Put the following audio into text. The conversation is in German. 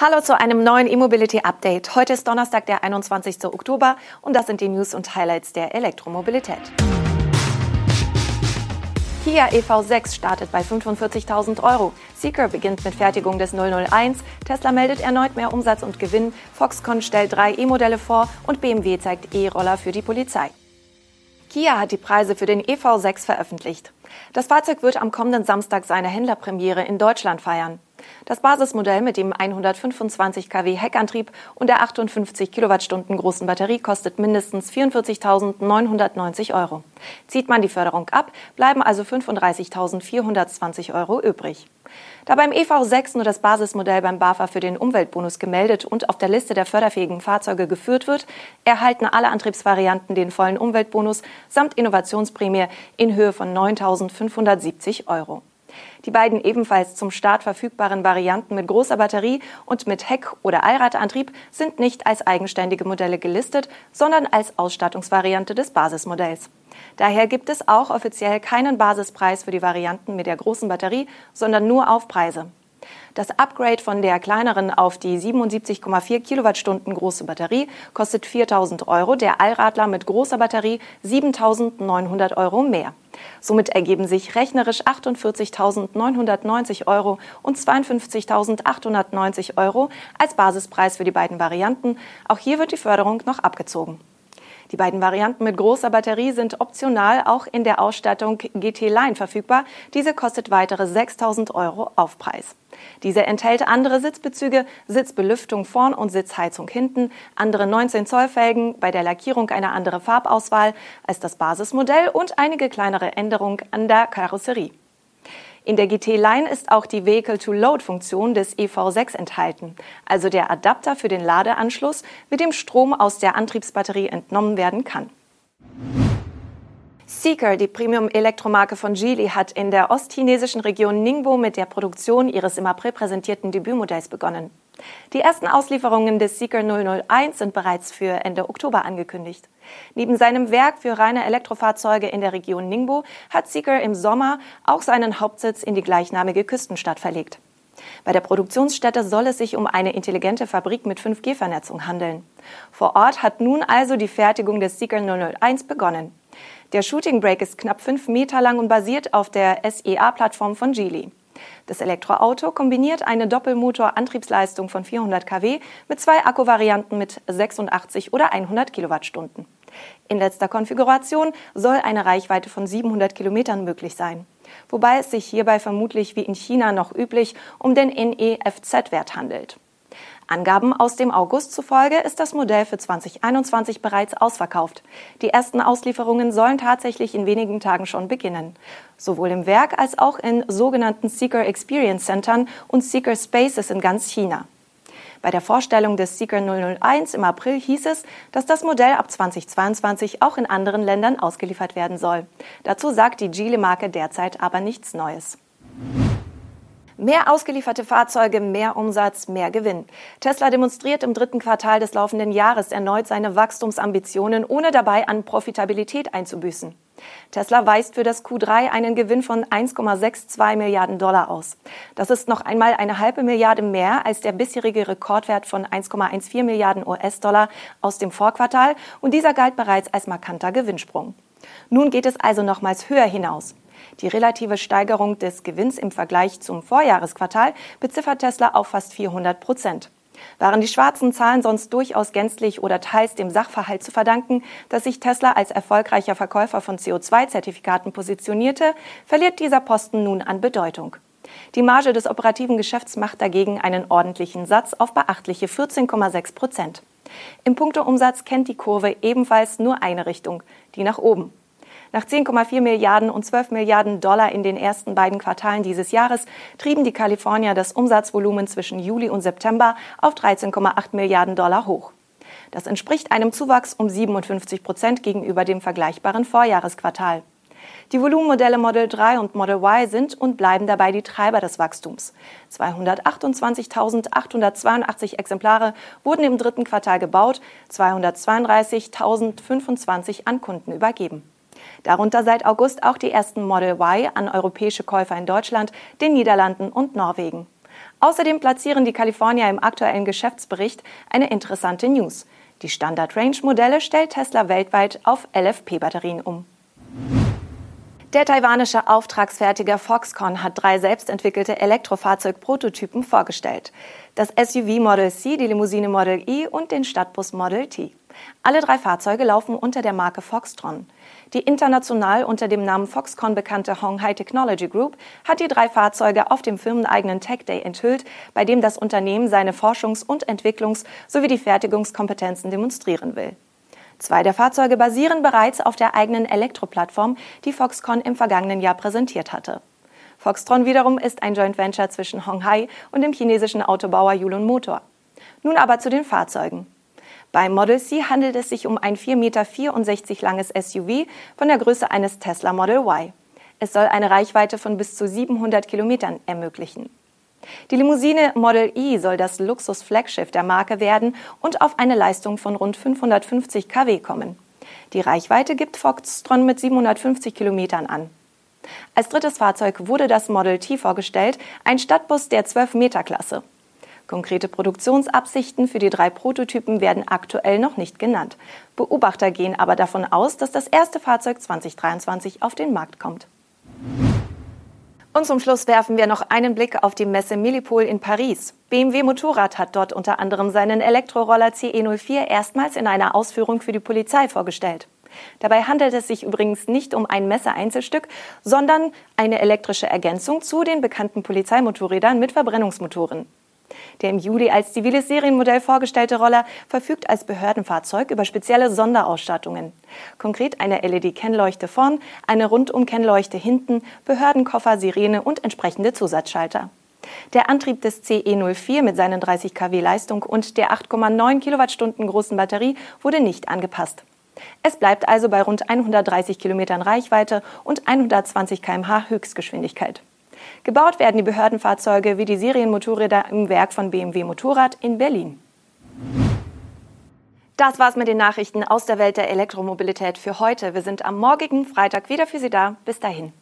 Hallo zu einem neuen E-Mobility Update. Heute ist Donnerstag, der 21. Oktober und das sind die News und Highlights der Elektromobilität. Kia EV6 startet bei 45.000 Euro. Seeker beginnt mit Fertigung des 001. Tesla meldet erneut mehr Umsatz und Gewinn. Foxconn stellt drei E-Modelle vor und BMW zeigt E-Roller für die Polizei. Kia hat die Preise für den EV6 veröffentlicht. Das Fahrzeug wird am kommenden Samstag seine Händlerpremiere in Deutschland feiern. Das Basismodell mit dem 125 kW Heckantrieb und der 58 Kilowattstunden großen Batterie kostet mindestens 44.990 Euro. Zieht man die Förderung ab, bleiben also 35.420 Euro übrig. Da beim EV6 nur das Basismodell beim BAFA für den Umweltbonus gemeldet und auf der Liste der förderfähigen Fahrzeuge geführt wird, erhalten alle Antriebsvarianten den vollen Umweltbonus samt Innovationsprämie in Höhe von 9.570 Euro. Die beiden ebenfalls zum Start verfügbaren Varianten mit großer Batterie und mit Heck- oder Allradantrieb sind nicht als eigenständige Modelle gelistet, sondern als Ausstattungsvariante des Basismodells. Daher gibt es auch offiziell keinen Basispreis für die Varianten mit der großen Batterie, sondern nur Aufpreise. Das Upgrade von der kleineren auf die 77,4 Kilowattstunden große Batterie kostet 4.000 Euro, der Allradler mit großer Batterie 7.900 Euro mehr. Somit ergeben sich rechnerisch 48.990 Euro und 52.890 Euro als Basispreis für die beiden Varianten. Auch hier wird die Förderung noch abgezogen. Die beiden Varianten mit großer Batterie sind optional auch in der Ausstattung GT Line verfügbar. Diese kostet weitere 6000 Euro Aufpreis. Diese enthält andere Sitzbezüge, Sitzbelüftung vorn und Sitzheizung hinten, andere 19 Zoll Felgen, bei der Lackierung eine andere Farbauswahl als das Basismodell und einige kleinere Änderungen an der Karosserie. In der GT Line ist auch die Vehicle-to-Load-Funktion des EV6 enthalten, also der Adapter für den Ladeanschluss, mit dem Strom aus der Antriebsbatterie entnommen werden kann. Seeker, die Premium-Elektromarke von Geely, hat in der ostchinesischen Region Ningbo mit der Produktion ihres im April präsentierten Debütmodells begonnen. Die ersten Auslieferungen des Seeker 001 sind bereits für Ende Oktober angekündigt. Neben seinem Werk für reine Elektrofahrzeuge in der Region Ningbo hat Seeker im Sommer auch seinen Hauptsitz in die gleichnamige Küstenstadt verlegt. Bei der Produktionsstätte soll es sich um eine intelligente Fabrik mit 5G-Vernetzung handeln. Vor Ort hat nun also die Fertigung des Seeker 001 begonnen. Der Shooting Brake ist knapp fünf Meter lang und basiert auf der SEA-Plattform von Geely. Das Elektroauto kombiniert eine Doppelmotor-Antriebsleistung von 400 kW mit zwei Akkuvarianten mit 86 oder 100 Kilowattstunden. In letzter Konfiguration soll eine Reichweite von 700 Kilometern möglich sein, wobei es sich hierbei vermutlich wie in China noch üblich um den NEFZ-Wert handelt. Angaben aus dem August zufolge ist das Modell für 2021 bereits ausverkauft. Die ersten Auslieferungen sollen tatsächlich in wenigen Tagen schon beginnen. Sowohl im Werk als auch in sogenannten Seeker Experience Centern und Seeker Spaces in ganz China. Bei der Vorstellung des Seeker 001 im April hieß es, dass das Modell ab 2022 auch in anderen Ländern ausgeliefert werden soll. Dazu sagt die Geely-Marke derzeit aber nichts Neues. Mehr ausgelieferte Fahrzeuge, mehr Umsatz, mehr Gewinn. Tesla demonstriert im dritten Quartal des laufenden Jahres erneut seine Wachstumsambitionen, ohne dabei an Profitabilität einzubüßen. Tesla weist für das Q3 einen Gewinn von 1,62 Milliarden Dollar aus. Das ist noch einmal eine halbe Milliarde mehr als der bisherige Rekordwert von 1,14 Milliarden US-Dollar aus dem Vorquartal und dieser galt bereits als markanter Gewinnsprung. Nun geht es also nochmals höher hinaus. Die relative Steigerung des Gewinns im Vergleich zum Vorjahresquartal beziffert Tesla auf fast 400 Prozent. Waren die schwarzen Zahlen sonst durchaus gänzlich oder teils dem Sachverhalt zu verdanken, dass sich Tesla als erfolgreicher Verkäufer von CO2-Zertifikaten positionierte, verliert dieser Posten nun an Bedeutung. Die Marge des operativen Geschäfts macht dagegen einen ordentlichen Satz auf beachtliche 14,6 Prozent. Im Punkteumsatz kennt die Kurve ebenfalls nur eine Richtung, die nach oben. Nach 10,4 Milliarden und 12 Milliarden Dollar in den ersten beiden Quartalen dieses Jahres trieben die Kalifornier das Umsatzvolumen zwischen Juli und September auf 13,8 Milliarden Dollar hoch. Das entspricht einem Zuwachs um 57 Prozent gegenüber dem vergleichbaren Vorjahresquartal. Die Volumenmodelle Model 3 und Model Y sind und bleiben dabei die Treiber des Wachstums. 228.882 Exemplare wurden im dritten Quartal gebaut, 232.025 an Kunden übergeben. Darunter seit August auch die ersten Model Y an europäische Käufer in Deutschland, den Niederlanden und Norwegen. Außerdem platzieren die Kalifornier im aktuellen Geschäftsbericht eine interessante News. Die Standard-Range-Modelle stellt Tesla weltweit auf LFP-Batterien um. Der taiwanische Auftragsfertiger Foxconn hat drei selbstentwickelte Elektrofahrzeugprototypen vorgestellt. Das SUV Model C, die Limousine Model E und den Stadtbus Model T. Alle drei Fahrzeuge laufen unter der Marke Foxtron. Die international unter dem Namen Foxconn bekannte Honghai Technology Group hat die drei Fahrzeuge auf dem firmeneigenen Tech Day enthüllt, bei dem das Unternehmen seine Forschungs- und Entwicklungs- sowie die Fertigungskompetenzen demonstrieren will. Zwei der Fahrzeuge basieren bereits auf der eigenen Elektroplattform, die Foxconn im vergangenen Jahr präsentiert hatte. Foxtron wiederum ist ein Joint Venture zwischen Honghai und dem chinesischen Autobauer Yulon Motor. Nun aber zu den Fahrzeugen. Beim Model C handelt es sich um ein 4,64 Meter langes SUV von der Größe eines Tesla Model Y. Es soll eine Reichweite von bis zu 700 Kilometern ermöglichen. Die Limousine Model E soll das Luxus-Flaggschiff der Marke werden und auf eine Leistung von rund 550 kW kommen. Die Reichweite gibt Foxtron mit 750 Kilometern an. Als drittes Fahrzeug wurde das Model T vorgestellt, ein Stadtbus der 12-Meter-Klasse. Konkrete Produktionsabsichten für die drei Prototypen werden aktuell noch nicht genannt. Beobachter gehen aber davon aus, dass das erste Fahrzeug 2023 auf den Markt kommt. Und zum Schluss werfen wir noch einen Blick auf die Messe Millipol in Paris. BMW Motorrad hat dort unter anderem seinen Elektroroller CE04 erstmals in einer Ausführung für die Polizei vorgestellt. Dabei handelt es sich übrigens nicht um ein Messeeinzelstück, sondern eine elektrische Ergänzung zu den bekannten Polizeimotorrädern mit Verbrennungsmotoren. Der im Juli als ziviles Serienmodell vorgestellte Roller verfügt als Behördenfahrzeug über spezielle Sonderausstattungen. Konkret eine LED-Kennleuchte vorn, eine Rundum-Kennleuchte hinten, Behördenkoffer, Sirene und entsprechende Zusatzschalter. Der Antrieb des CE04 mit seinen 30 kW Leistung und der 8,9 Kilowattstunden großen Batterie wurde nicht angepasst. Es bleibt also bei rund 130 Kilometern Reichweite und 120 km/h Höchstgeschwindigkeit. Gebaut werden die Behördenfahrzeuge wie die Serienmotorräder im Werk von BMW Motorrad in Berlin. Das war's mit den Nachrichten aus der Welt der Elektromobilität für heute. Wir sind am morgigen Freitag wieder für Sie da. Bis dahin.